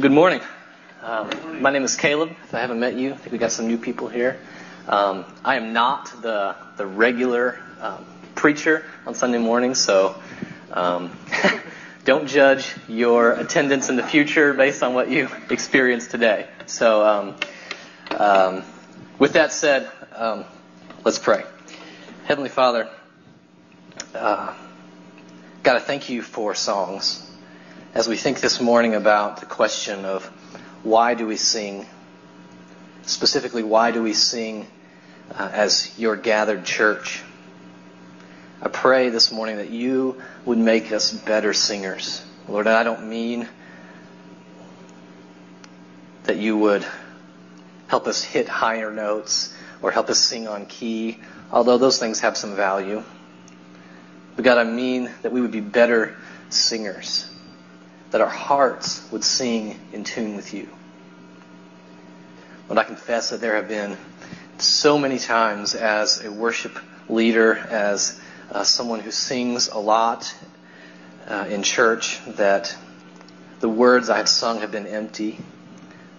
Good morning. Um, my name is Caleb. If I haven't met you, I think we got some new people here. Um, I am not the the regular um, preacher on Sunday morning, so um, don't judge your attendance in the future based on what you experienced today. So, um, um, with that said, let's pray. Heavenly Father, uh, God, I thank you for songs as we think this morning about the question of why do we sing, specifically, why do we sing uh, as your gathered church? I pray this morning that you would make us better singers. Lord, I don't mean that you would help us hit higher notes or help us sing on key, although those things have some value. But God, I mean that we would be better singers that our hearts would sing in tune with you. Lord, I confess that there have been so many times as a worship leader, as uh, someone who sings a lot uh, in church, that the words I have sung have been empty.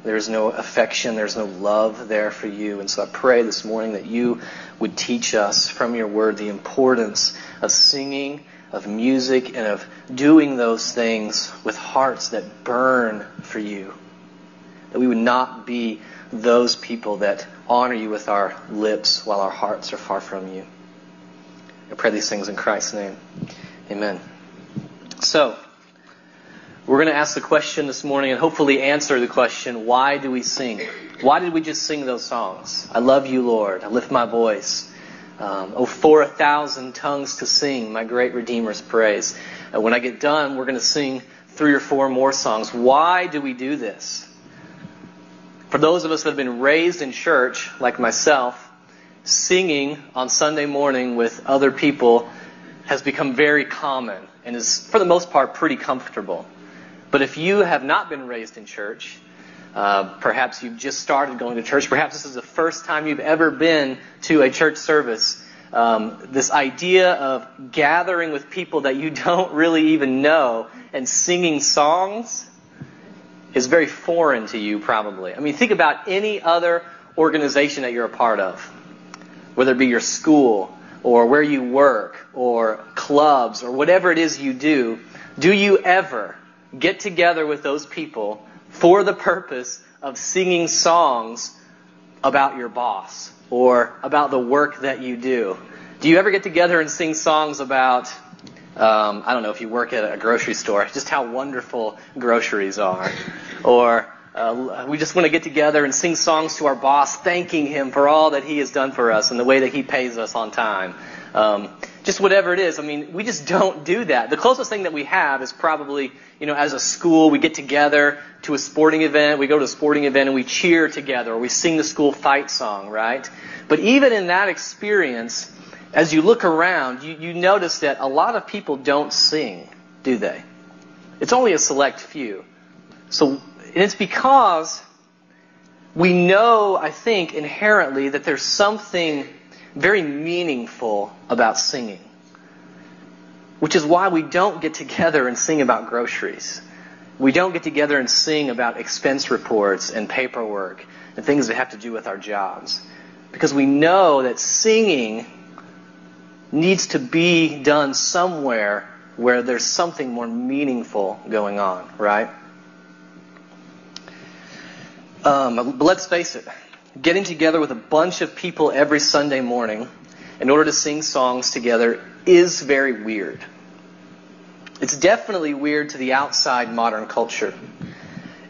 There's no affection, there's no love there for you. And so I pray this morning that you would teach us from your word the importance of singing of music and of doing those things with hearts that burn for you. That we would not be those people that honor you with our lips while our hearts are far from you. I pray these things in Christ's name. Amen. So, we're going to ask the question this morning and hopefully answer the question why do we sing? Why did we just sing those songs? I love you, Lord. I lift my voice. Um, oh, for a thousand tongues to sing my great Redeemer's praise. And when I get done, we're going to sing three or four more songs. Why do we do this? For those of us that have been raised in church, like myself, singing on Sunday morning with other people has become very common and is, for the most part, pretty comfortable. But if you have not been raised in church, uh, perhaps you've just started going to church. Perhaps this is the first time you've ever been to a church service. Um, this idea of gathering with people that you don't really even know and singing songs is very foreign to you, probably. I mean, think about any other organization that you're a part of, whether it be your school or where you work or clubs or whatever it is you do. Do you ever get together with those people for the purpose of singing songs about your boss or about the work that you do. Do you ever get together and sing songs about, um, I don't know if you work at a grocery store, just how wonderful groceries are? Or uh, we just want to get together and sing songs to our boss, thanking him for all that he has done for us and the way that he pays us on time. Um, just whatever it is. I mean, we just don't do that. The closest thing that we have is probably, you know, as a school, we get together to a sporting event, we go to a sporting event and we cheer together, or we sing the school fight song, right? But even in that experience, as you look around, you, you notice that a lot of people don't sing, do they? It's only a select few. So, it's because we know, I think, inherently that there's something very meaningful about singing. Which is why we don't get together and sing about groceries. We don't get together and sing about expense reports and paperwork and things that have to do with our jobs. Because we know that singing needs to be done somewhere where there's something more meaningful going on, right? Um, but let's face it, getting together with a bunch of people every Sunday morning in order to sing songs together is very weird. It's definitely weird to the outside modern culture.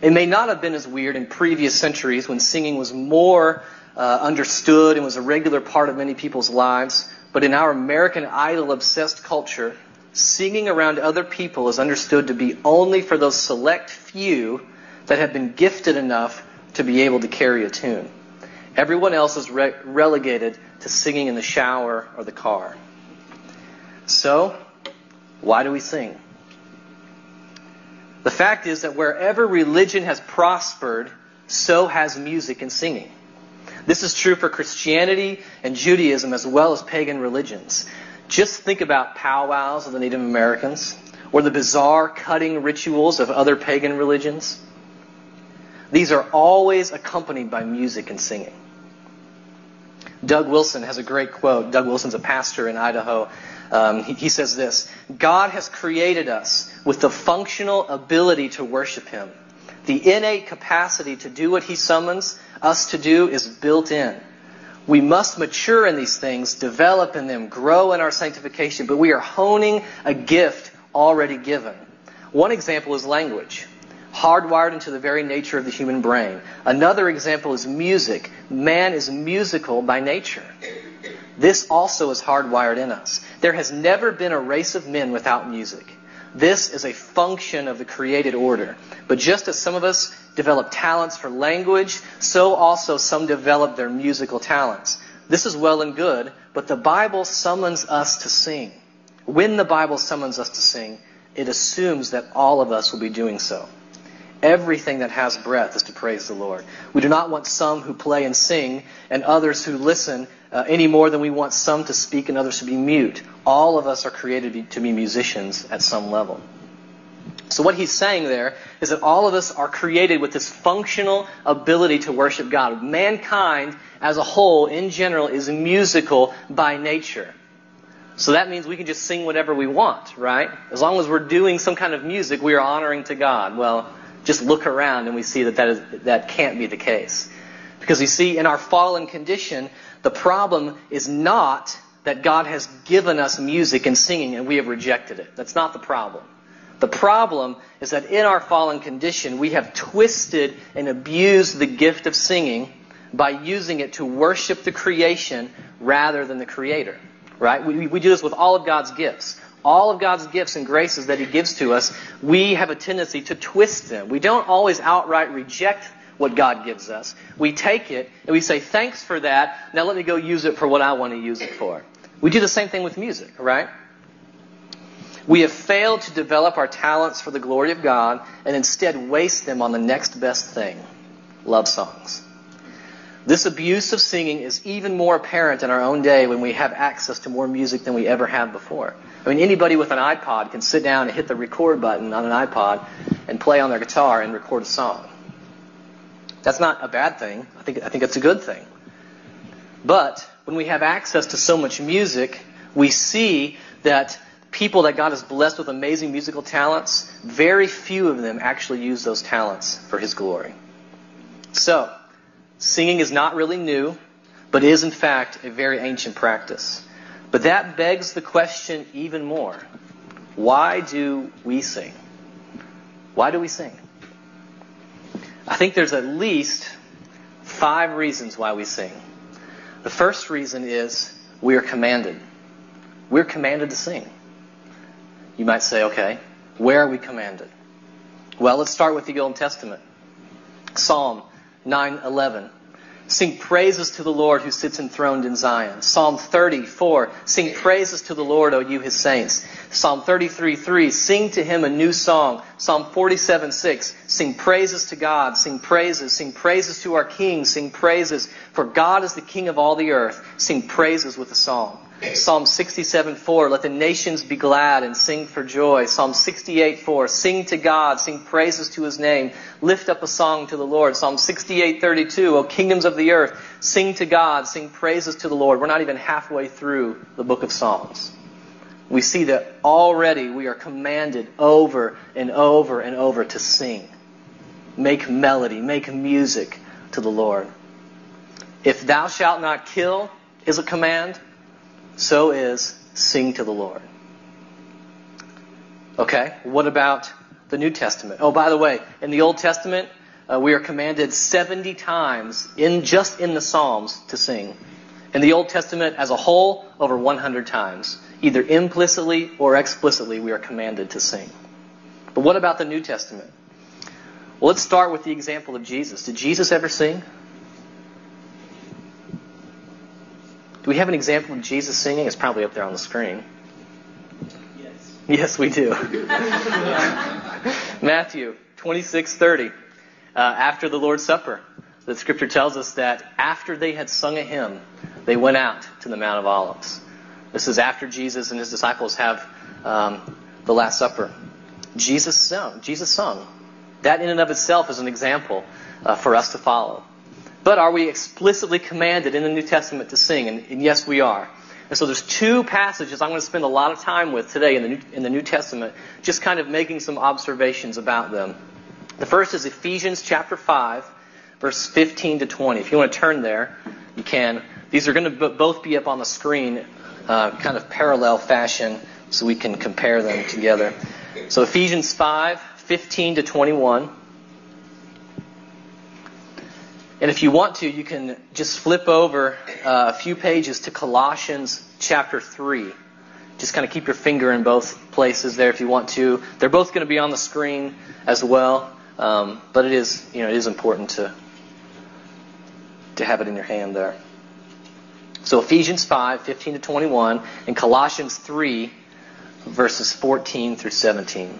It may not have been as weird in previous centuries when singing was more uh, understood and was a regular part of many people's lives, but in our American Idol obsessed culture, singing around other people is understood to be only for those select few that have been gifted enough to be able to carry a tune. Everyone else is re- relegated to singing in the shower or the car. So, why do we sing? The fact is that wherever religion has prospered, so has music and singing. This is true for Christianity and Judaism as well as pagan religions. Just think about powwows of the Native Americans or the bizarre cutting rituals of other pagan religions. These are always accompanied by music and singing. Doug Wilson has a great quote. Doug Wilson's a pastor in Idaho. Um, he, he says this God has created us with the functional ability to worship Him. The innate capacity to do what He summons us to do is built in. We must mature in these things, develop in them, grow in our sanctification, but we are honing a gift already given. One example is language, hardwired into the very nature of the human brain. Another example is music. Man is musical by nature. This also is hardwired in us. There has never been a race of men without music. This is a function of the created order. But just as some of us develop talents for language, so also some develop their musical talents. This is well and good, but the Bible summons us to sing. When the Bible summons us to sing, it assumes that all of us will be doing so. Everything that has breath is to praise the Lord. We do not want some who play and sing and others who listen uh, any more than we want some to speak and others to be mute. All of us are created to be musicians at some level. So what he's saying there is that all of us are created with this functional ability to worship God. Mankind as a whole, in general, is musical by nature. So that means we can just sing whatever we want, right? As long as we're doing some kind of music, we are honoring to God. Well, just look around and we see that that, is, that can't be the case. Because you see, in our fallen condition, the problem is not that God has given us music and singing and we have rejected it. That's not the problem. The problem is that in our fallen condition, we have twisted and abused the gift of singing by using it to worship the creation rather than the Creator. Right? We, we do this with all of God's gifts. All of God's gifts and graces that He gives to us, we have a tendency to twist them. We don't always outright reject what God gives us. We take it and we say, thanks for that. Now let me go use it for what I want to use it for. We do the same thing with music, right? We have failed to develop our talents for the glory of God and instead waste them on the next best thing love songs. This abuse of singing is even more apparent in our own day when we have access to more music than we ever have before. I mean, anybody with an iPod can sit down and hit the record button on an iPod and play on their guitar and record a song. That's not a bad thing. I think, I think it's a good thing. But when we have access to so much music, we see that people that God has blessed with amazing musical talents, very few of them actually use those talents for His glory. So, Singing is not really new, but is in fact a very ancient practice. But that begs the question even more. Why do we sing? Why do we sing? I think there's at least five reasons why we sing. The first reason is we are commanded. We're commanded to sing. You might say, okay, where are we commanded? Well, let's start with the Old Testament. Psalm 9:11. Sing praises to the Lord who sits enthroned in Zion. Psalm 34. Sing praises to the Lord, O you his saints. Psalm 33:3. Sing to him a new song. Psalm 47:6. Sing praises to God. Sing praises. Sing praises to our King. Sing praises. For God is the King of all the earth. Sing praises with a song. Psalm 67, 4, let the nations be glad and sing for joy. Psalm 68, 4, sing to God, sing praises to his name, lift up a song to the Lord. Psalm 68, 32, O kingdoms of the earth, sing to God, sing praises to the Lord. We're not even halfway through the book of Psalms. We see that already we are commanded over and over and over to sing. Make melody, make music to the Lord. If thou shalt not kill is a command, so is sing to the Lord. Okay, what about the New Testament? Oh, by the way, in the Old Testament, uh, we are commanded 70 times in just in the Psalms to sing. In the Old Testament as a whole, over 100 times. Either implicitly or explicitly, we are commanded to sing. But what about the New Testament? Well, let's start with the example of Jesus. Did Jesus ever sing? Do we have an example of Jesus singing? It's probably up there on the screen. Yes. Yes, we do. Matthew 26:30. Uh, after the Lord's Supper, the scripture tells us that after they had sung a hymn, they went out to the Mount of Olives. This is after Jesus and his disciples have um, the Last Supper. Jesus sung. Jesus sung. That in and of itself is an example uh, for us to follow. But are we explicitly commanded in the New Testament to sing? And, and, yes, we are. And so there's two passages I'm going to spend a lot of time with today in the, New, in the New Testament, just kind of making some observations about them. The first is Ephesians chapter 5, verse 15 to 20. If you want to turn there, you can. These are going to both be up on the screen, uh, kind of parallel fashion, so we can compare them together. So Ephesians 5, 15 to 21. And if you want to, you can just flip over uh, a few pages to Colossians chapter 3. Just kind of keep your finger in both places there if you want to. They're both going to be on the screen as well. Um, but it is, you know, it is important to to have it in your hand there. So Ephesians 5, 15 to 21, and Colossians 3, verses 14 through 17.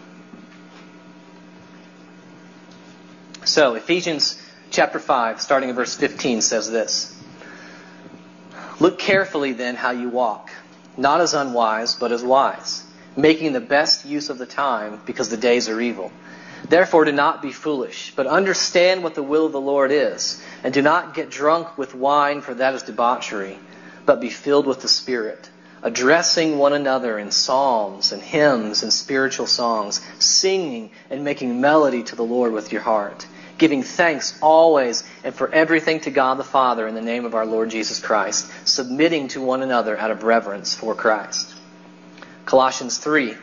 So Ephesians chapter 5, starting in verse 15, says this Look carefully then how you walk, not as unwise, but as wise, making the best use of the time, because the days are evil. Therefore, do not be foolish, but understand what the will of the Lord is, and do not get drunk with wine, for that is debauchery, but be filled with the Spirit, addressing one another in psalms and hymns and spiritual songs, singing and making melody to the Lord with your heart giving thanks always and for everything to God the Father in the name of our Lord Jesus Christ, submitting to one another out of reverence for Christ. Colossians 3,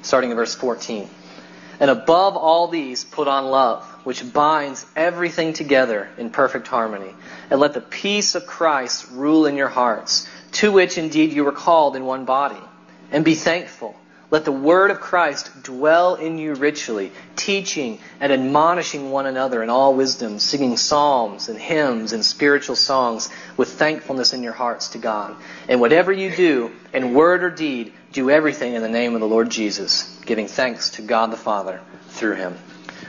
starting in verse 14. And above all these, put on love, which binds everything together in perfect harmony. And let the peace of Christ rule in your hearts, to which indeed you were called in one body. And be thankful. Let the word of Christ dwell in you richly, teaching and admonishing one another in all wisdom, singing psalms and hymns and spiritual songs with thankfulness in your hearts to God. And whatever you do, in word or deed, do everything in the name of the Lord Jesus, giving thanks to God the Father through him.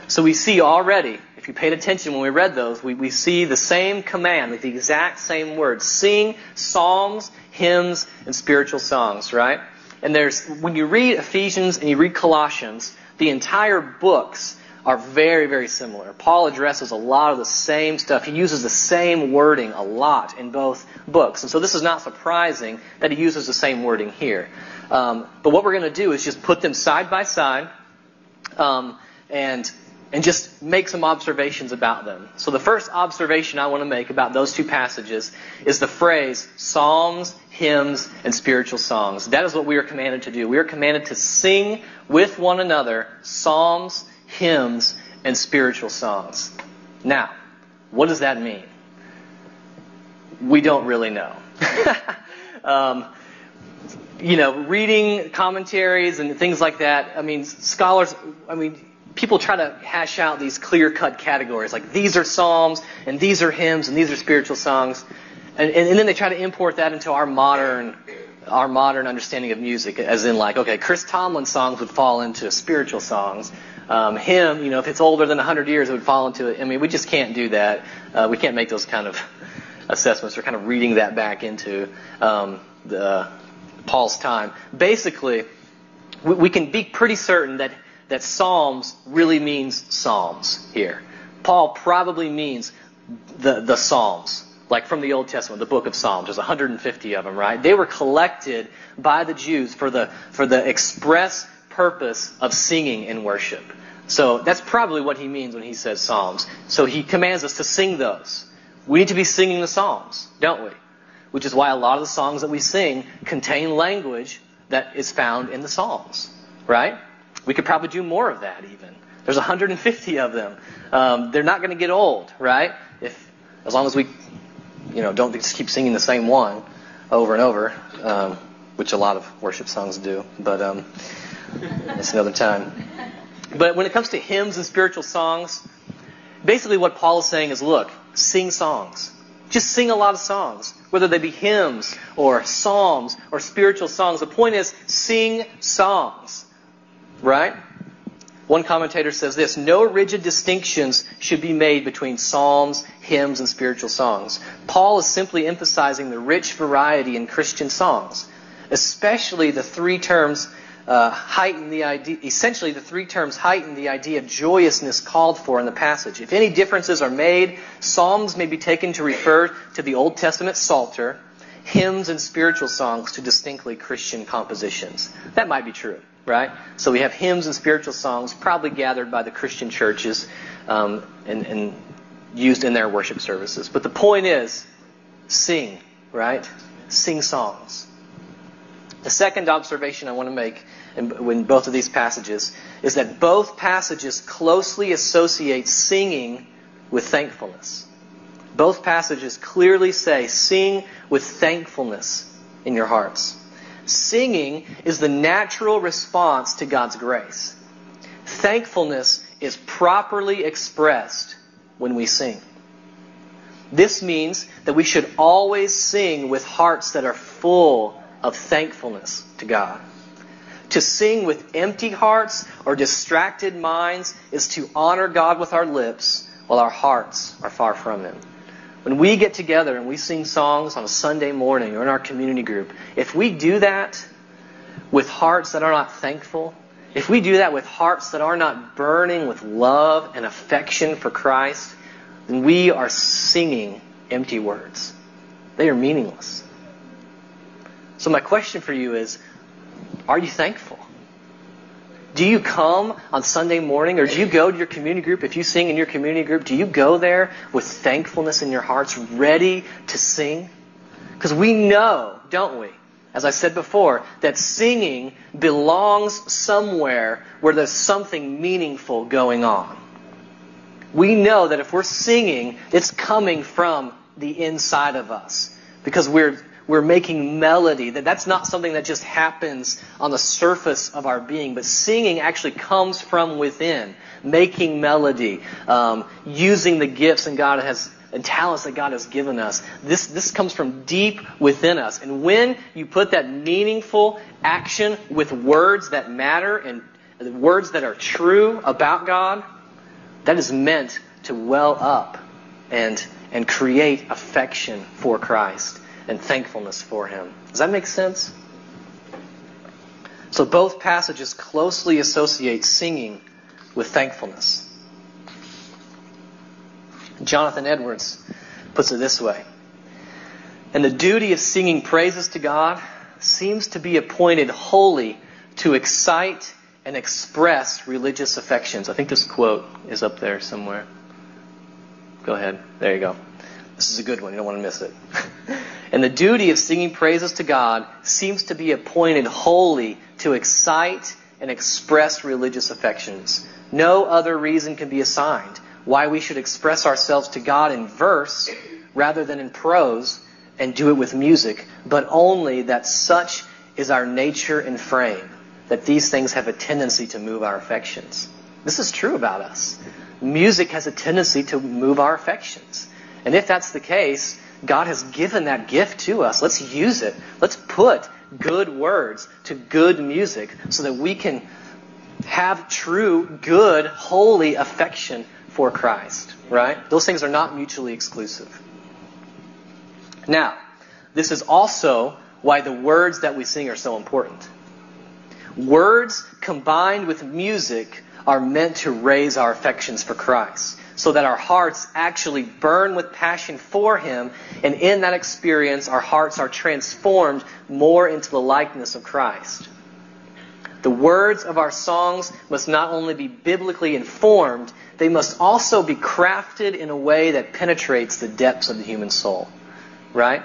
So we see already, if you paid attention when we read those, we, we see the same command the exact same words. Sing psalms, hymns, and spiritual songs, right? And there's, when you read Ephesians and you read Colossians, the entire books are very, very similar. Paul addresses a lot of the same stuff. He uses the same wording a lot in both books. And so this is not surprising that he uses the same wording here. Um, but what we're going to do is just put them side by side um, and and just make some observations about them. So the first observation I want to make about those two passages is the phrase psalms, hymns, and spiritual songs. That is what we are commanded to do. We are commanded to sing with one another psalms, hymns, and spiritual songs. Now, what does that mean? We don't really know. um, you know, reading commentaries and things like that, I mean, scholars, I mean, people try to hash out these clear cut categories like these are psalms and these are hymns and these are spiritual songs. And, and, and, then they try to import that into our modern our modern understanding of music as in like okay chris tomlin songs would fall into spiritual songs. Um, hymn you know if it's older than 100 years it would fall into it. I mean we just can't do that. Uh, we can't make those kind of assessments or kind of reading that back into um, the paul's time. Basically we, we can be pretty certain that that Psalms really means Psalms here. Paul probably means the, the Psalms, like from the Old Testament, the book of Psalms. There's 150 of them, right? They were collected by the Jews for the, for the express purpose of singing in worship. So that's probably what he means when he says Psalms. So he commands us to sing those. We need to be singing the Psalms, don't we? Which is why a lot of the songs that we sing contain language that is found in the Psalms, right? We could probably do more of that even. There's 150 of them. Um, they're not going to get old, right? If as long as we, you know, don't just keep singing the same one over and over, um, which a lot of worship songs do. But um, that's another time. But when it comes to hymns and spiritual songs, basically what Paul is saying is, look, sing songs. Just sing a lot of songs, whether they be hymns or psalms or spiritual songs. The point is, sing songs. Right? One commentator says this No rigid distinctions should be made between psalms, hymns, and spiritual songs. Paul is simply emphasizing the rich variety in Christian songs, especially the three terms uh, heighten the idea, essentially the three terms heighten the idea of joyousness called for in the passage. If any differences are made, psalms may be taken to refer to the Old Testament Psalter, hymns and spiritual songs to distinctly Christian compositions. That might be true, right? So we have hymns and spiritual songs probably gathered by the Christian churches um, and, and used in their worship services. But the point is, sing, right? Sing songs. The second observation I want to make in, in, both of these passages is that both passages closely associate singing with thankfulness. Both passages clearly say, sing with thankfulness in your hearts. Singing is the natural response to God's grace. Thankfulness is properly expressed when we sing. This means that we should always sing with hearts that are full of thankfulness to God. To sing with empty hearts or distracted minds is to honor God with our lips while our hearts are far from Him. When we get together and we sing songs on a Sunday morning or in our community group, if we do that with hearts that are not thankful, if we do that with hearts that are not burning with love and affection for Christ, then we are singing empty words. They are meaningless. So, my question for you is Are you thankful? Do you come on Sunday morning or do you go to your community group? If you sing in your community group, do you go there with thankfulness in your hearts, ready to sing? Because we know, don't we, as I said before, that singing belongs somewhere where there's something meaningful going on. We know that if we're singing, it's coming from the inside of us because we're we're making melody. That that's not something that just happens on the surface of our being, but singing actually comes from within, making melody, um, using the gifts and God has and talents that God has given us. This this comes from deep within us. And when you put that meaningful action with words that matter and words that are true about God, that is meant to well up and and create affection for Christ and thankfulness for Him. Does that make sense? So both passages closely associate singing with thankfulness. Jonathan Edwards puts it this way And the duty of singing praises to God seems to be appointed wholly to excite and express religious affections. I think this quote is up there somewhere. Go ahead. There you go. This is a good one. You don't want to miss it. and the duty of singing praises to God seems to be appointed wholly to excite and express religious affections. No other reason can be assigned why we should express ourselves to God in verse rather than in prose and do it with music, but only that such is our nature and frame, that these things have a tendency to move our affections. This is true about us. Music has a tendency to move our affections. And if that's the case, God has given that gift to us. Let's use it. Let's put good words to good music so that we can have true, good, holy affection for Christ, right? Those things are not mutually exclusive. Now, this is also why the words that we sing are so important. Words combined with music are meant to raise our affections for Christ so that our hearts actually burn with passion for Him, and in that experience, our hearts are transformed more into the likeness of Christ. The words of our songs must not only be biblically informed, they must also be crafted in a way that penetrates the depths of the human soul. Right?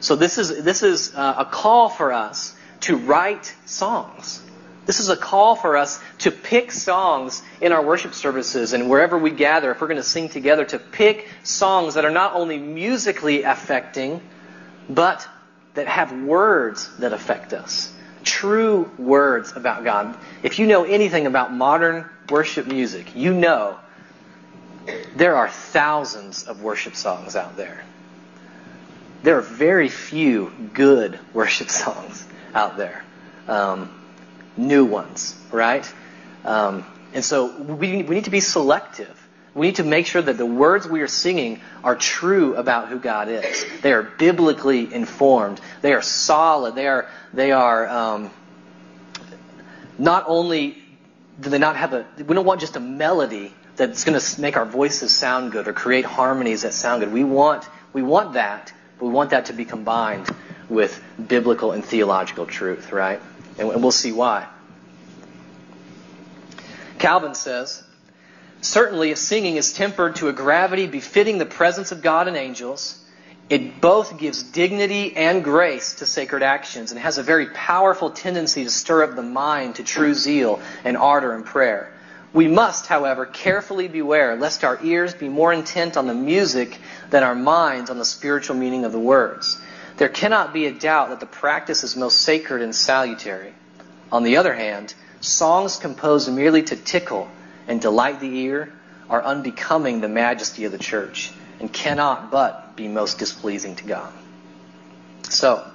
So this is, this is uh, a call for us to write songs. This is a call for us to pick songs in our worship services and wherever we gather, if we're going to sing together, to pick songs that are not only musically affecting, but that have words that affect us. True words about God. If you know anything about modern worship music, you know there are thousands of worship songs out there. There are very few good worship songs out there. Um, new ones, right? Um, and so we, we need to be selective. We need to make sure that the words we are singing are true about who God is. They are biblically informed. They are solid. They are they are um, not only do they not have a, we don't want just a melody that's going to make our voices sound good or create harmonies that sound good. We want, we want that, but we want that to be combined with biblical and theological truth, right? And, we'll see why. Calvin says, Certainly, if singing is tempered to a gravity befitting the presence of God and angels, it both gives dignity and grace to sacred actions and has a very powerful tendency to stir up the mind to true zeal and ardor in prayer. We must, however, carefully beware lest our ears be more intent on the music than our minds on the spiritual meaning of the words. There cannot be a doubt that the practice is most sacred and salutary. On the other hand, songs composed merely to tickle and delight the ear are unbecoming the majesty of the church and cannot but be most displeasing to God. So,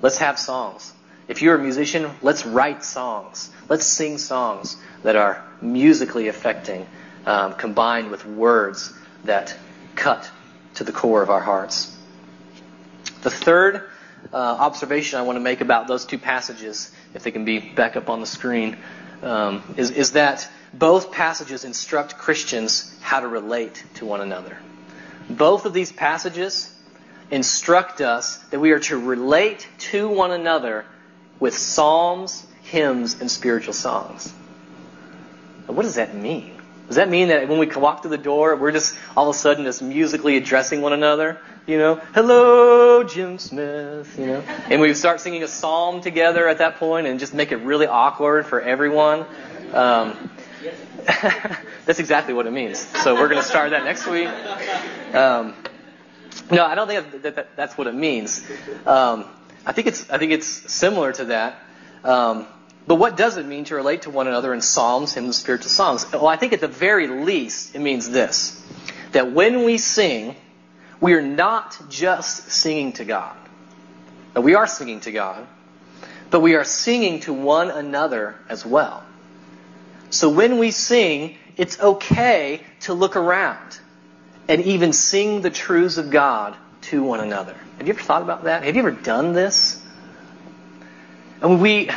let's have songs. If you're a musician, let's write songs. Let's sing songs that are musically affecting, um, combined with words that cut to the core of our hearts. The third uh, observation I want to make about those two passages, if they can be back up on the screen, um, is, is that both passages instruct Christians how to relate to one another. Both of these passages instruct us that we are to relate to one another with psalms, hymns, and spiritual songs. Now, what does that mean? Does that mean that when we walk through the door, we're just all of a sudden just musically addressing one another? You know, hello, Jim Smith, you know? And we start singing a psalm together at that point and just make it really awkward for everyone. Um, that's exactly what it means. So we're going to start that next week. Um, no, I don't think that, that, that's what it means. Um, I think it's I think it's similar to that. Um, but what does it mean to relate to one another in psalms, hymns, spiritual songs? Well, I think at the very least it means this: that when we sing, we are not just singing to God. Now, we are singing to God, but we are singing to one another as well. So when we sing, it's okay to look around and even sing the truths of God to one another. Have you ever thought about that? Have you ever done this? And we,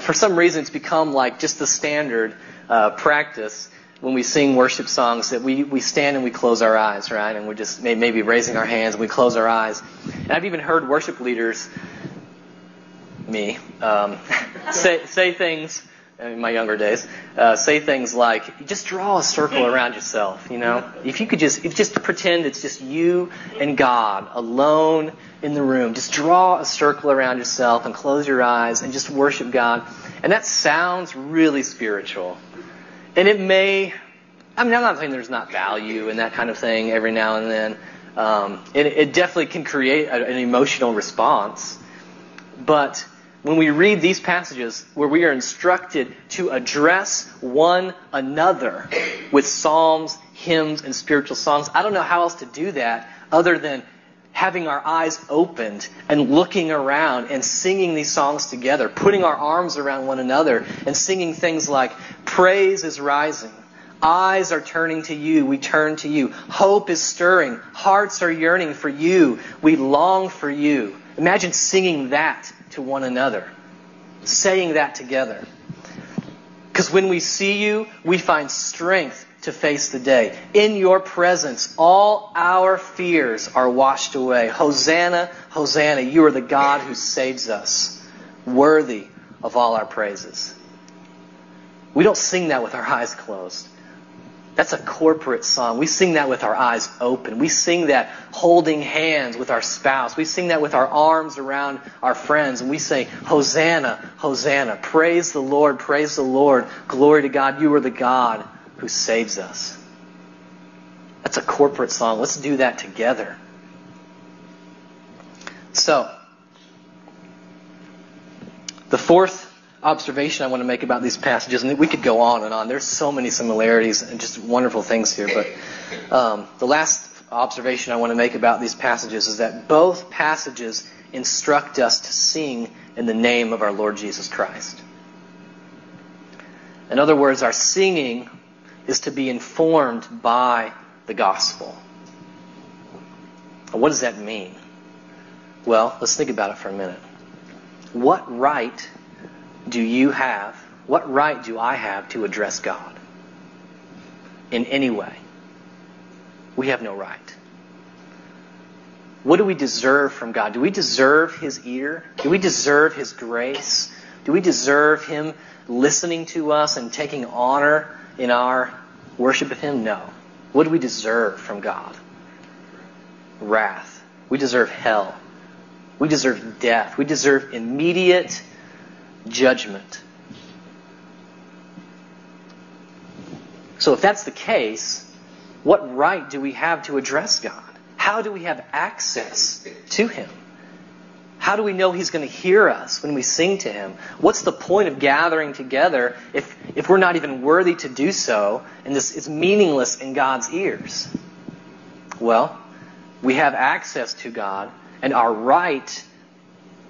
for some reason, it's become like just the standard uh, practice when we sing worship songs that we, we stand and we close our eyes, right? And we're just maybe raising our hands and we close our eyes. And I've even heard worship leaders, me, um, say, say things in my younger days, uh, say things like, just draw a circle around yourself, you know? If you could just, if just pretend it's just you and God alone in the room, just draw a circle around yourself and close your eyes and just worship God. And that sounds really spiritual. And it may, I mean, I'm not saying there's not value in that kind of thing every now and then. Um, it, it definitely can create a, an emotional response. But when we read these passages where we are instructed to address one another with psalms, hymns, and spiritual songs, I don't know how else to do that other than having our eyes opened and looking around and singing these songs together, putting our arms around one another and singing things like, Praise is rising. Eyes are turning to you. We turn to you. Hope is stirring. Hearts are yearning for you. We long for you. Imagine singing that to one another, saying that together. Because when we see you, we find strength to face the day. In your presence, all our fears are washed away. Hosanna, Hosanna, you are the God who saves us, worthy of all our praises. We don't sing that with our eyes closed. That's a corporate song. We sing that with our eyes open. We sing that holding hands with our spouse. We sing that with our arms around our friends. And we say, Hosanna, Hosanna. Praise the Lord, praise the Lord. Glory to God. You are the God who saves us. That's a corporate song. Let's do that together. So, the fourth observation I want to make about these passages, and we could go on and on. There's so many similarities and just wonderful things here. But um, the last observation I want to make about these passages is that both passages instruct us to sing in the name of our Lord Jesus Christ. In other words, our singing is to be informed by the gospel. What does that mean? Well, let's think about it for a minute. What right do you have what right do I have to address God in any way? We have no right. What do we deserve from God? Do we deserve His ear? Do we deserve His grace? Do we deserve Him listening to us and taking honor in our worship of Him? No. What do we deserve from God? Wrath. We deserve hell. We deserve death. We deserve immediate judgment. So if that's the case, what right do we have to address God? How do we have access to Him? How do we know He's going to hear us when we sing to Him? What's the point of gathering together if, if we're not even worthy to do so and this is meaningless in God's ears? Well, we have access to God, and our right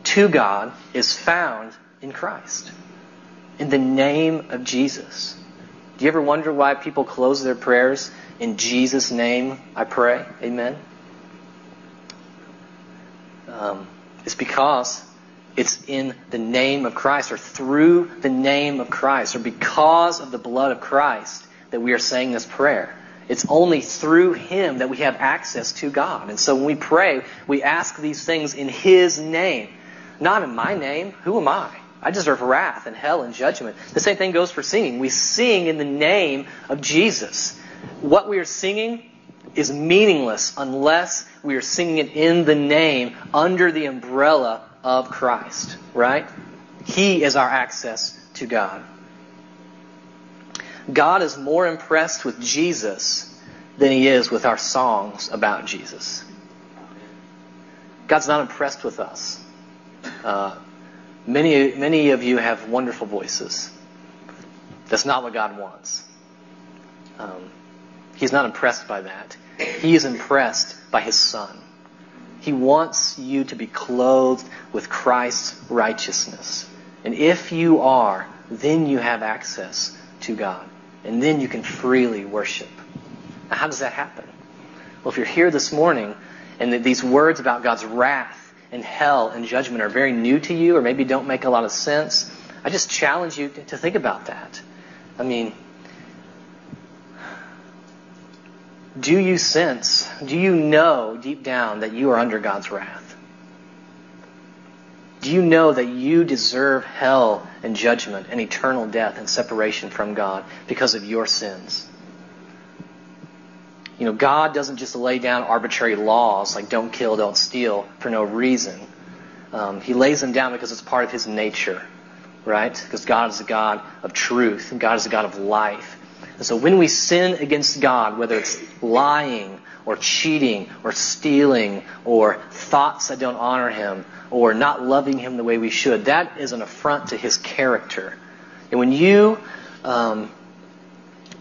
to God is found in Christ, in the name of Jesus. Do you ever wonder why people close their prayers in Jesus' name? I pray. Amen. Um, it's because it's in the name of Christ, or through the name of Christ, or because of the blood of Christ that we are saying this prayer. It's only through Him that we have access to God. And so when we pray, we ask these things in His name. Not in my name. Who am I? I deserve wrath and hell and judgment. The same thing goes for singing. We sing in the name of Jesus. What we are singing is meaningless unless we are singing it in the name under the umbrella of Christ, right? He is our access to God. God is more impressed with Jesus than he is with our songs about Jesus. God's not impressed with us. Uh, many, many of you have wonderful voices. That's not what God wants. Um, he's not impressed by that. He is impressed by his Son. He wants you to be clothed with Christ's righteousness. And if you are, then you have access to God. And then you can freely worship. Now, how does that happen? Well, if you're here this morning and these words about God's wrath and hell and judgment are very new to you or maybe don't make a lot of sense, I just challenge you to think about that. I mean, do you sense, do you know deep down that you are under God's wrath? Do you know that you deserve hell and judgment and eternal death and separation from God because of your sins? You know, God doesn't just lay down arbitrary laws like don't kill, don't steal for no reason. Um, he lays them down because it's part of His nature, right? Because God is a God of truth and God is a God of life. And so when we sin against God, whether it's lying or cheating or stealing or thoughts that don't honor Him or not loving Him the way we should, that is an affront to His character. And when you um,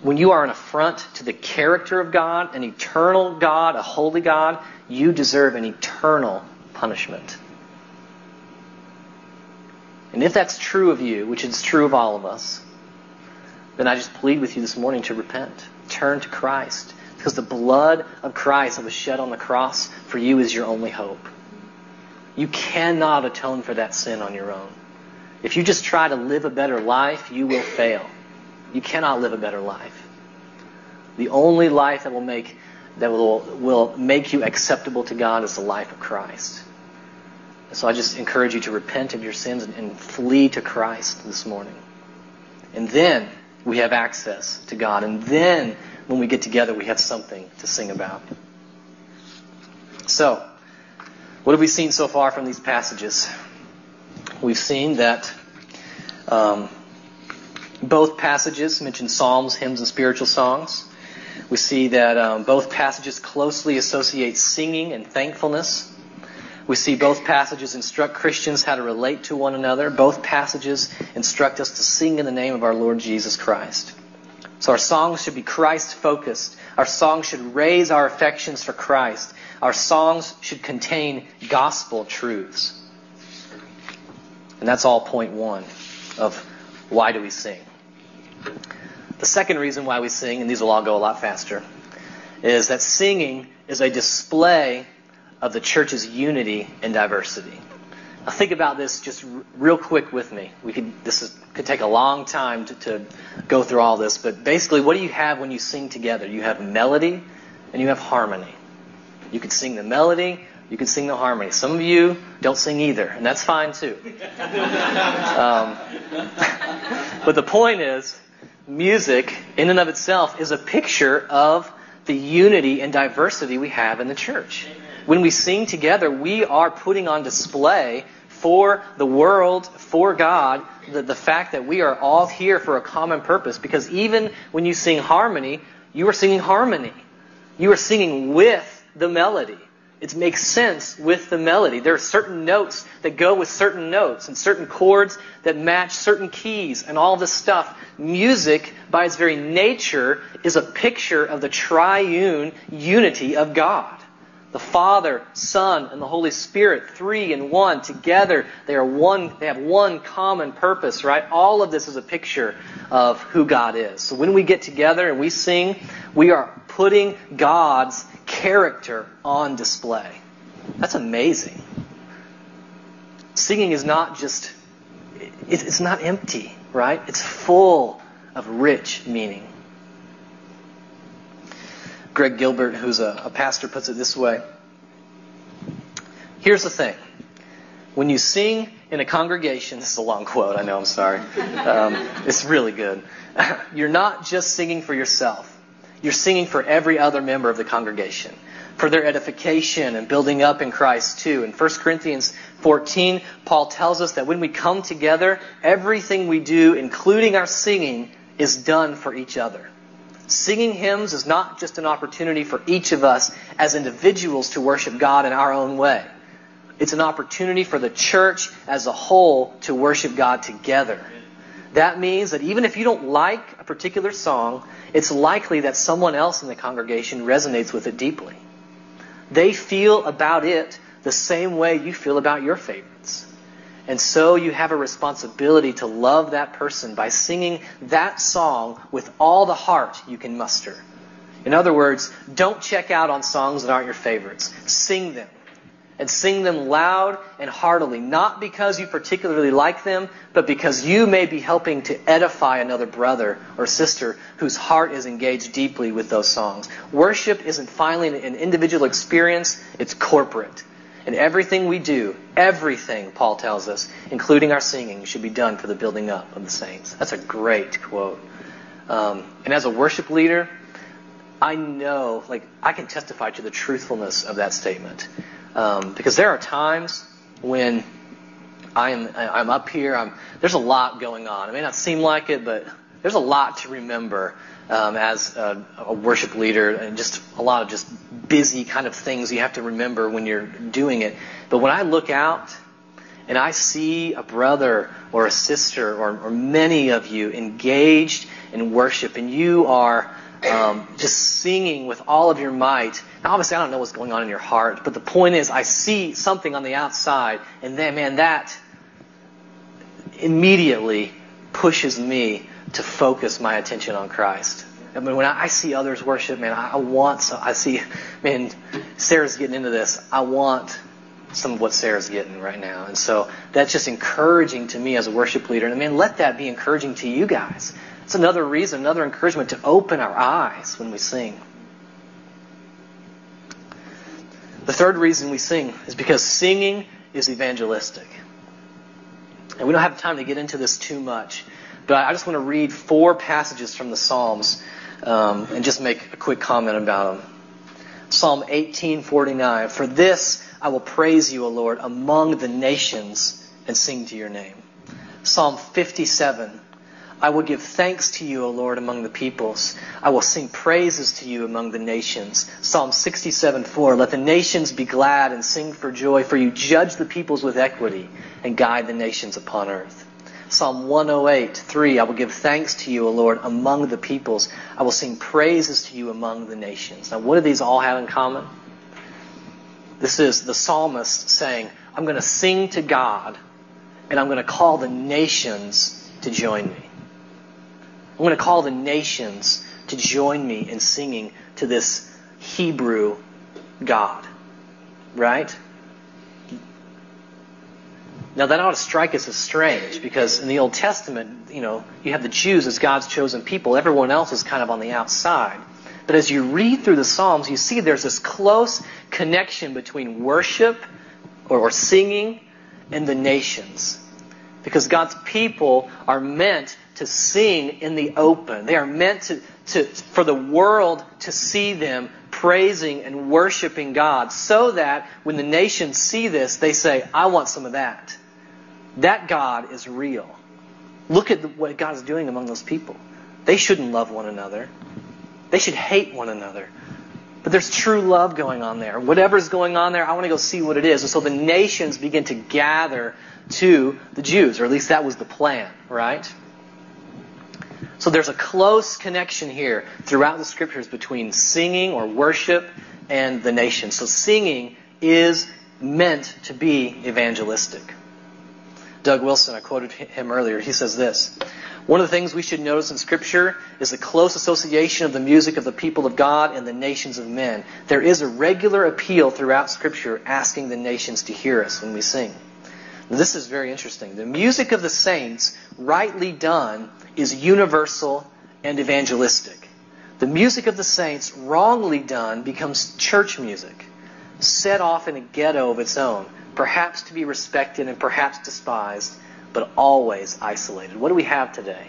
when you are an affront to the character of God, an eternal God, a holy God, you deserve an eternal punishment. And if that's true of you, which is true of all of us, then I just plead with you this morning to repent. Turn to Christ. Because the blood of Christ that was shed on the cross for you is your only hope. You cannot atone for that sin on your own. If you just try to live a better life, you will fail. You cannot live a better life. The only life that will make that will will make you acceptable to God is the life of Christ. So I just encourage you to repent of your sins and, and flee to Christ this morning. And then we have access to God. And then when we get together, we have something to sing about. So, what have we seen so far from these passages? We've seen that um, both passages mention psalms, hymns, and spiritual songs. We see that um, both passages closely associate singing and thankfulness. We see both passages instruct Christians how to relate to one another. Both passages instruct us to sing in the name of our Lord Jesus Christ. So our songs should be Christ focused. Our songs should raise our affections for Christ. Our songs should contain gospel truths. And that's all point one of why do we sing? The second reason why we sing, and these will all go a lot faster, is that singing is a display of the church's unity and diversity. Now think about this just r- real quick with me. We could this is, could take a long time to, to go through all this, but basically, what do you have when you sing together? You have melody and you have harmony. You could sing the melody, you can sing the harmony. Some of you don't sing either, and that's fine too. um, but the point is, music, in and of itself, is a picture of the unity and diversity we have in the church. When we sing together, we are putting on display for the world, for God, the, the fact that we are all here for a common purpose. Because even when you sing harmony, you are singing harmony. You are singing with the melody. It makes sense with the melody. There are certain notes that go with certain notes and certain chords that match certain keys and all this stuff. Music, by its very nature, is a picture of the triune unity of God. The Father, Son, and the Holy Spirit, three and one, together, they are one, they have one common purpose, right? All of this is a picture of who God is. So when we get together and we sing, we are putting God's character on display. That's amazing. Singing is not just, it's not empty, right? It's full of rich meaning. Greg Gilbert, who's a, a pastor, puts it this way. Here's the thing. When you sing in a congregation, this is a long quote, I know, I'm sorry. Um, it's really good. You're not just singing for yourself. You're singing for every other member of the congregation, for their edification and building up in Christ too. In 1 Corinthians 14, Paul tells us that when we come together, everything we do, including our singing, is done for each other. Singing hymns is not just an opportunity for each of us as individuals to worship God in our own way. It's an opportunity for the church as a whole to worship God together. That means that even if you don't like a particular song, it's likely that someone else in the congregation resonates with it deeply. They feel about it the same way you feel about your favorites. And so you have a responsibility to love that person by singing that song with all the heart you can muster. In other words, don't check out on songs that aren't your favorites. Sing them. And sing them loud and heartily, not because you particularly like them, but because you may be helping to edify another brother or sister whose heart is engaged deeply with those songs. Worship isn't finally an individual experience, it's corporate. And everything we do, everything, Paul tells us, including our singing, should be done for the building up of the saints. That's a great quote. Um, and as a worship leader, I know, like, I can testify to the truthfulness of that statement. Um, because there are times when I'm, I'm up here, I'm, there's a lot going on. It may not seem like it, but there's a lot to remember um, as a, a, worship leader, and just a lot of just busy kind of things you have to remember when you're doing it. But when I look out and I see a brother or a sister or, or many of you engaged in worship, and you are um, just singing with all of your might. Now, obviously, I don't know what's going on in your heart, but the point is, I see something on the outside, and then, man, that immediately pushes me to focus my attention on Christ. I mean, when I see others worship, man, I want some. I see, man, Sarah's getting into this. I want some of what Sarah's getting right now. And so that's just encouraging to me as a worship leader. And man, let that be encouraging to you guys. It's another reason, another encouragement to open our eyes when we sing. The third reason we sing is because singing is evangelistic. And we don't have time to get into this too much. But I just want to read four passages from the Psalms um, and just make a quick comment about them. Psalm 18:49. For this I will praise you, O Lord, among the nations and sing to your name. Psalm 57. I will give thanks to you, O Lord, among the peoples. I will sing praises to you among the nations. Psalm 67:4. Let the nations be glad and sing for joy, for you judge the peoples with equity and guide the nations upon earth. Psalm 108, 3, I will give thanks to you, O Lord, among the peoples. I will sing praises to you among the nations. Now, what do these all have in common? This is the psalmist saying, I'm going to sing to God, and I'm going to call the nations to join me. I'm going to call the nations to join me in singing to this Hebrew God. Right? Now that ought to strike us as strange because in the Old Testament, you know, you have the Jews as God's chosen people. Everyone else is kind of on the outside. But as you read through the Psalms, you see there's this close connection between worship or, or singing and the nations. Because God's people are meant to sing in the open. They are meant to, to, for the world to see them praising and worshiping God so that when the nations see this, they say, I want some of that. That God is real. Look at what God is doing among those people. They shouldn't love one another. They should hate one another. But there's true love going on there. Whatever's going on there, I want to go see what it is. And so the nations begin to gather to the Jews, or at least that was the plan, right? So there's a close connection here throughout the scriptures between singing or worship and the nation. So singing is meant to be evangelistic. Doug Wilson, I quoted him earlier, he says this One of the things we should notice in Scripture is the close association of the music of the people of God and the nations of men. There is a regular appeal throughout Scripture asking the nations to hear us when we sing. This is very interesting. The music of the saints, rightly done, is universal and evangelistic. The music of the saints, wrongly done, becomes church music, set off in a ghetto of its own perhaps to be respected and perhaps despised, but always isolated. What do we have today?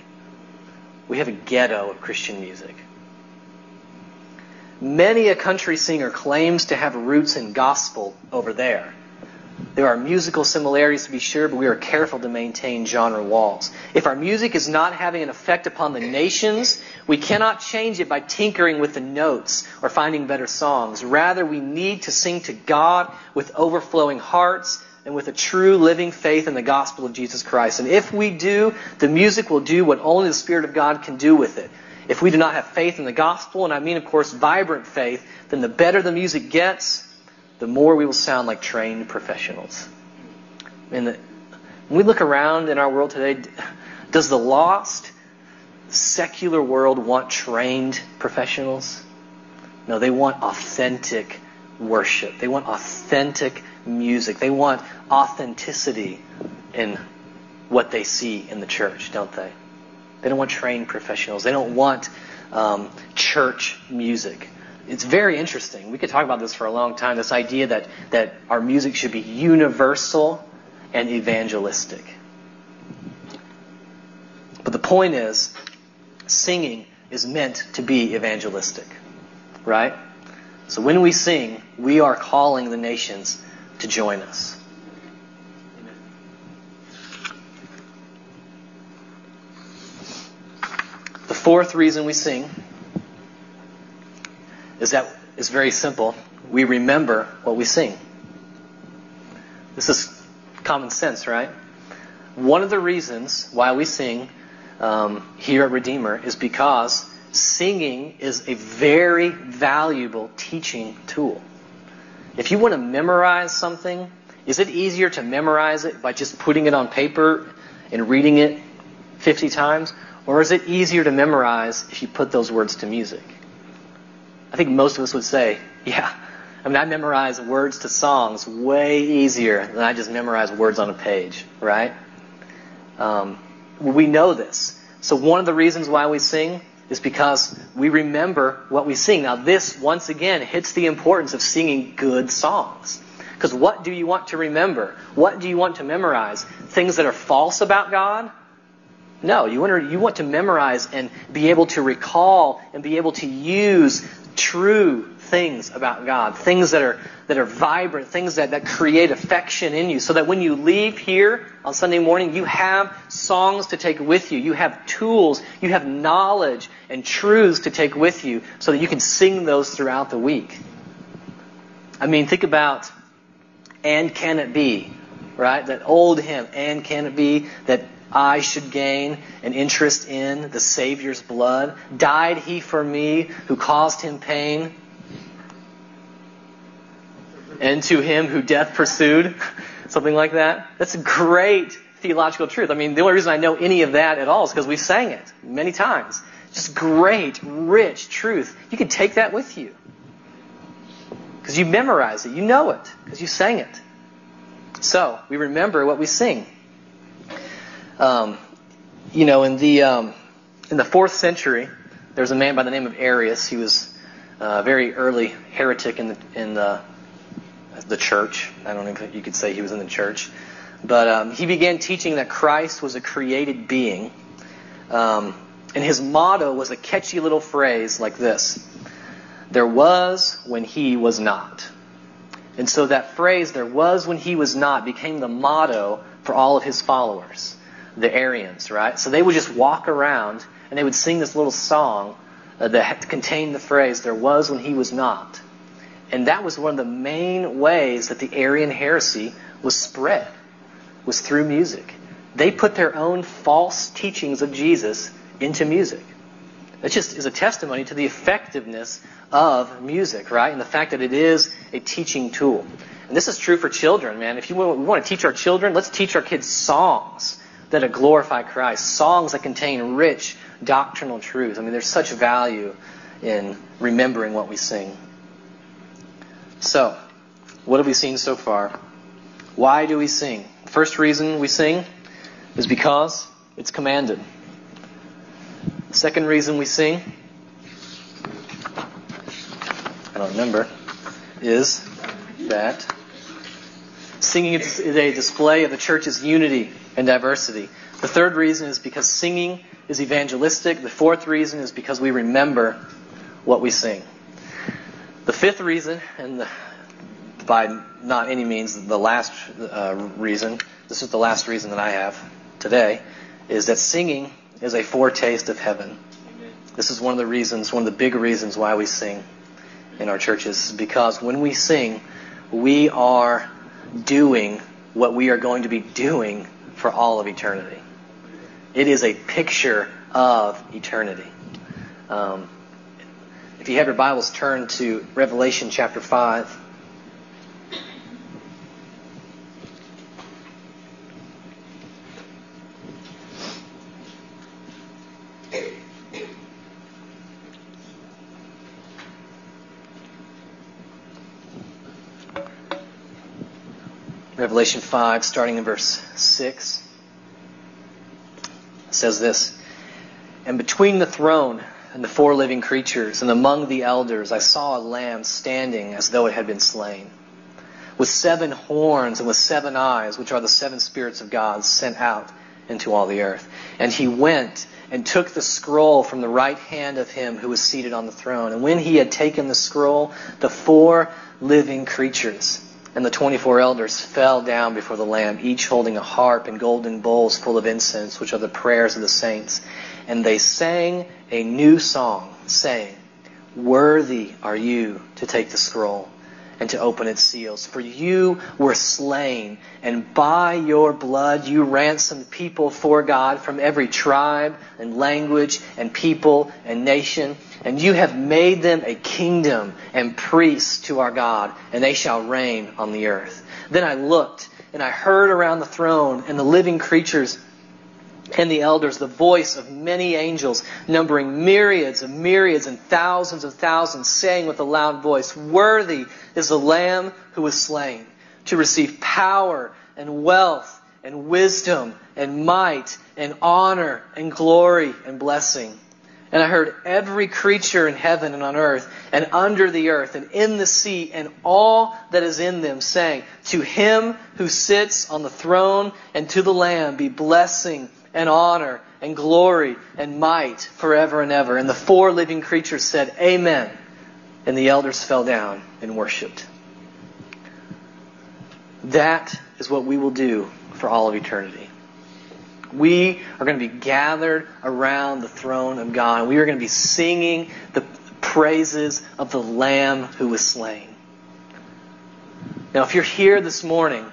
We have a ghetto of Christian music. Many a country singer claims to have roots in gospel over there. There are musical similarities to be sure, but we are careful to maintain genre walls. If our music is not having an effect upon the nations, we cannot change it by tinkering with the notes or finding better songs. Rather, we need to sing to God with overflowing hearts and with a true living faith in the gospel of Jesus Christ. And if we do, the music will do what only the Spirit of God can do with it. If we do not have faith in the gospel, and I mean, of course, vibrant faith, then the better the music gets, the more we will sound like trained professionals. And when we look around in our world today, does the lost, secular world want trained professionals? No, they want authentic worship. They want authentic music. They want authenticity in what they see in the church, don't they? They don't want trained professionals. They don't want um, church music it's very interesting. We could talk about this for a long time. This idea that, that our music should be universal and evangelistic. But the point is, singing is meant to be evangelistic. Right? So when we sing, we are calling the nations to join us. The fourth reason we sing is that it's very simple. We remember what we sing. This is common sense, right? One of the reasons why we sing um, here at Redeemer is because singing is a very valuable teaching tool. If you want to memorize something, is it easier to memorize it by just putting it on paper and reading it 50 times? Or is it easier to memorize if you put those words to music? I think most of us would say, yeah. I mean, I memorize words to songs way easier than I just memorize words on a page, right? Um, we know this. So one of the reasons why we sing is because we remember what we sing. Now, this, once again, hits the importance of singing good songs. Because what do you want to remember? What do you want to memorize? Things that are false about God? No, you want to, you want to memorize and be able to recall and be able to use true things about God, things that are that are vibrant, things that, that create affection in you, so that when you leave here on Sunday morning, you have songs to take with you. You have tools, you have knowledge and truths to take with you so that you can sing those throughout the week. I mean, think about and can it be? Right? That old hymn, and can it be that I should gain an interest in the Savior's blood? Died he for me who caused him pain? And to him who death pursued? Something like that. That's a great theological truth. I mean, the only reason I know any of that at all is because we sang it many times. Just great, rich truth. You can take that with you. Because you memorize it. You know it. Because you sang it. So, we remember what we sing. Um, you know, in the, um, in the fourth century, there was a man by the name of Arius. He was a very early heretic in the, in the, the church. I don't know if you could say he was in the church. But um, he began teaching that Christ was a created being. Um, and his motto was a catchy little phrase like this There was when he was not. And so that phrase, there was when he was not, became the motto for all of his followers, the Arians, right? So they would just walk around and they would sing this little song uh, that contained the phrase, there was when he was not. And that was one of the main ways that the Arian heresy was spread, was through music. They put their own false teachings of Jesus into music. It just is a testimony to the effectiveness of music, right? And the fact that it is a teaching tool. And this is true for children, man. If you want to teach our children, let's teach our kids songs that glorify Christ, songs that contain rich doctrinal truth. I mean, there's such value in remembering what we sing. So, what have we seen so far? Why do we sing? First reason we sing is because it's commanded. Second reason we sing, I don't remember, is that singing is a display of the church's unity and diversity. The third reason is because singing is evangelistic. The fourth reason is because we remember what we sing. The fifth reason, and the, by not any means the last uh, reason, this is the last reason that I have today, is that singing is a foretaste of heaven. This is one of the reasons, one of the big reasons why we sing in our churches, because when we sing, we are doing what we are going to be doing for all of eternity. It is a picture of eternity. Um, if you have your Bibles, turn to Revelation chapter 5. Revelation 5, starting in verse 6, says this And between the throne and the four living creatures, and among the elders, I saw a lamb standing as though it had been slain, with seven horns and with seven eyes, which are the seven spirits of God sent out into all the earth. And he went and took the scroll from the right hand of him who was seated on the throne. And when he had taken the scroll, the four living creatures and the 24 elders fell down before the Lamb, each holding a harp and golden bowls full of incense, which are the prayers of the saints. And they sang a new song, saying, Worthy are you to take the scroll and to open its seals. For you were slain, and by your blood you ransomed people for God from every tribe and language and people and nation. And you have made them a kingdom and priests to our God, and they shall reign on the earth. Then I looked, and I heard around the throne and the living creatures and the elders the voice of many angels, numbering myriads of myriads and thousands of thousands, saying with a loud voice, Worthy is the Lamb who was slain to receive power and wealth and wisdom and might and honor and glory and blessing. And I heard every creature in heaven and on earth and under the earth and in the sea and all that is in them saying, To him who sits on the throne and to the Lamb be blessing and honor and glory and might forever and ever. And the four living creatures said, Amen. And the elders fell down and worshiped. That is what we will do for all of eternity. We are going to be gathered around the throne of God. We are going to be singing the praises of the Lamb who was slain. Now, if you're here this morning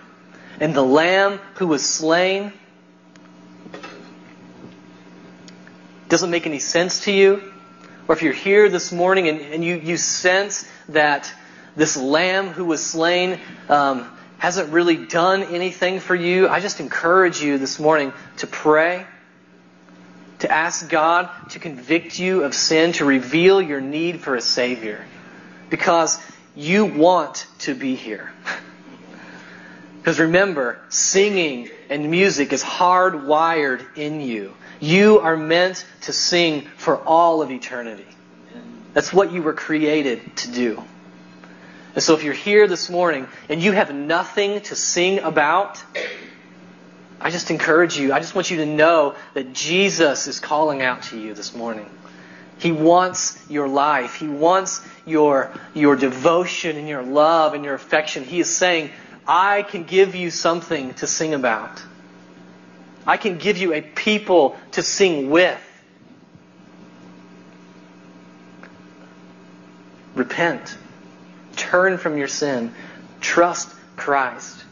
and the Lamb who was slain doesn't make any sense to you, or if you're here this morning and, and you, you sense that this lamb who was slain um, hasn't really done anything for you, I just encourage you this morning to pray, to ask God to convict you of sin, to reveal your need for a Savior. Because you want to be here. Because remember, singing and music is hardwired in you. You are meant to sing for all of eternity. That's what you were created to do. And so if you're here this morning and you have nothing to sing about, I just encourage you, I just want you to know that Jesus is calling out to you this morning. He wants your life. He wants your, your devotion and your love and your affection. He is saying, I can give you something to sing about. I can give you a people to sing with. Repent. Turn from your sin. Trust Christ.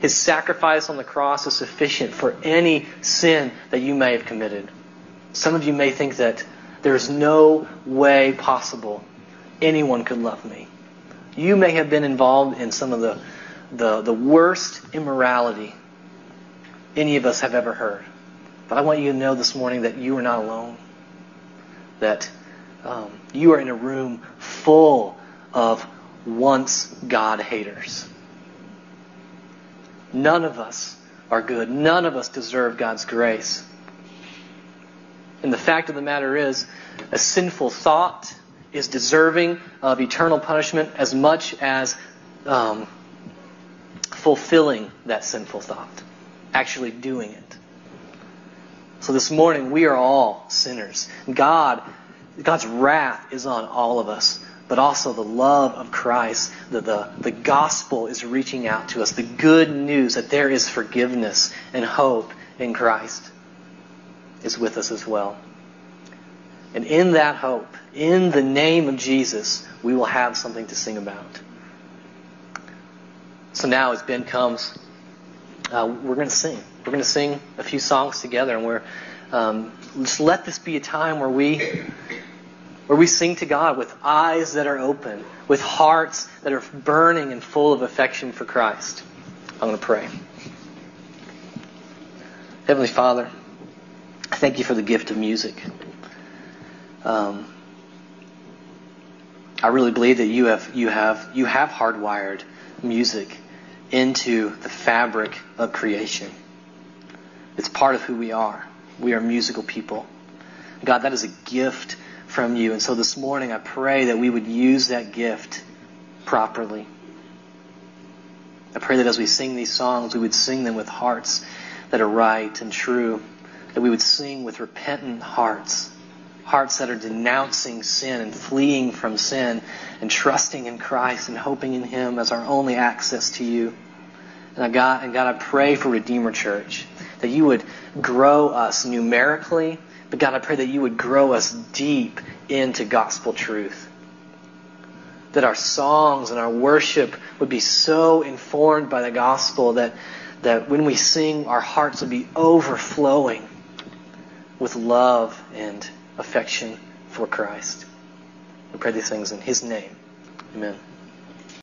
His sacrifice on the cross is sufficient for any sin that you may have committed. Some of you may think that there is no way possible anyone could love me. You may have been involved in some of the, the, the worst immorality any of us have ever heard. But I want you to know this morning that you are not alone. That um, you are in a room full of once God haters. None of us are good. None of us deserve God's grace. And the fact of the matter is, a sinful thought is deserving of eternal punishment as much as um, fulfilling that sinful thought, actually doing it. So this morning, we are all sinners. God, God's wrath is on all of us but also the love of Christ. The, the, the gospel is reaching out to us. The good news that there is forgiveness and hope in Christ is with us as well. And in that hope, in the name of Jesus, we will have something to sing about. So now, as Ben comes, uh, we're going to sing. We're going to sing a few songs together, and we're um, just let this be a time where we where we sing to God with eyes that are open, with hearts that are burning and full of affection for Christ. I'm going to pray. Heavenly Father, thank you for the gift of music. Um, I really believe that you have you have you have hardwired music into the fabric of creation. It's part of who we are. We are musical people. God, that is a gift from you. And so this morning I pray that we would use that gift properly. I pray that as we sing these songs, we would sing them with hearts that are right and true. That we would sing with repentant hearts. Hearts that are denouncing sin and fleeing from sin and trusting in Christ and hoping in Him as our only access to you. And God, and God, I pray for Redeemer Church that you would grow us numerically but God, I pray that you would grow us deep into gospel truth. That our songs and our worship would be so informed by the gospel that, that when we sing, our hearts would be overflowing with love and affection for Christ. We pray these things in His name. Amen.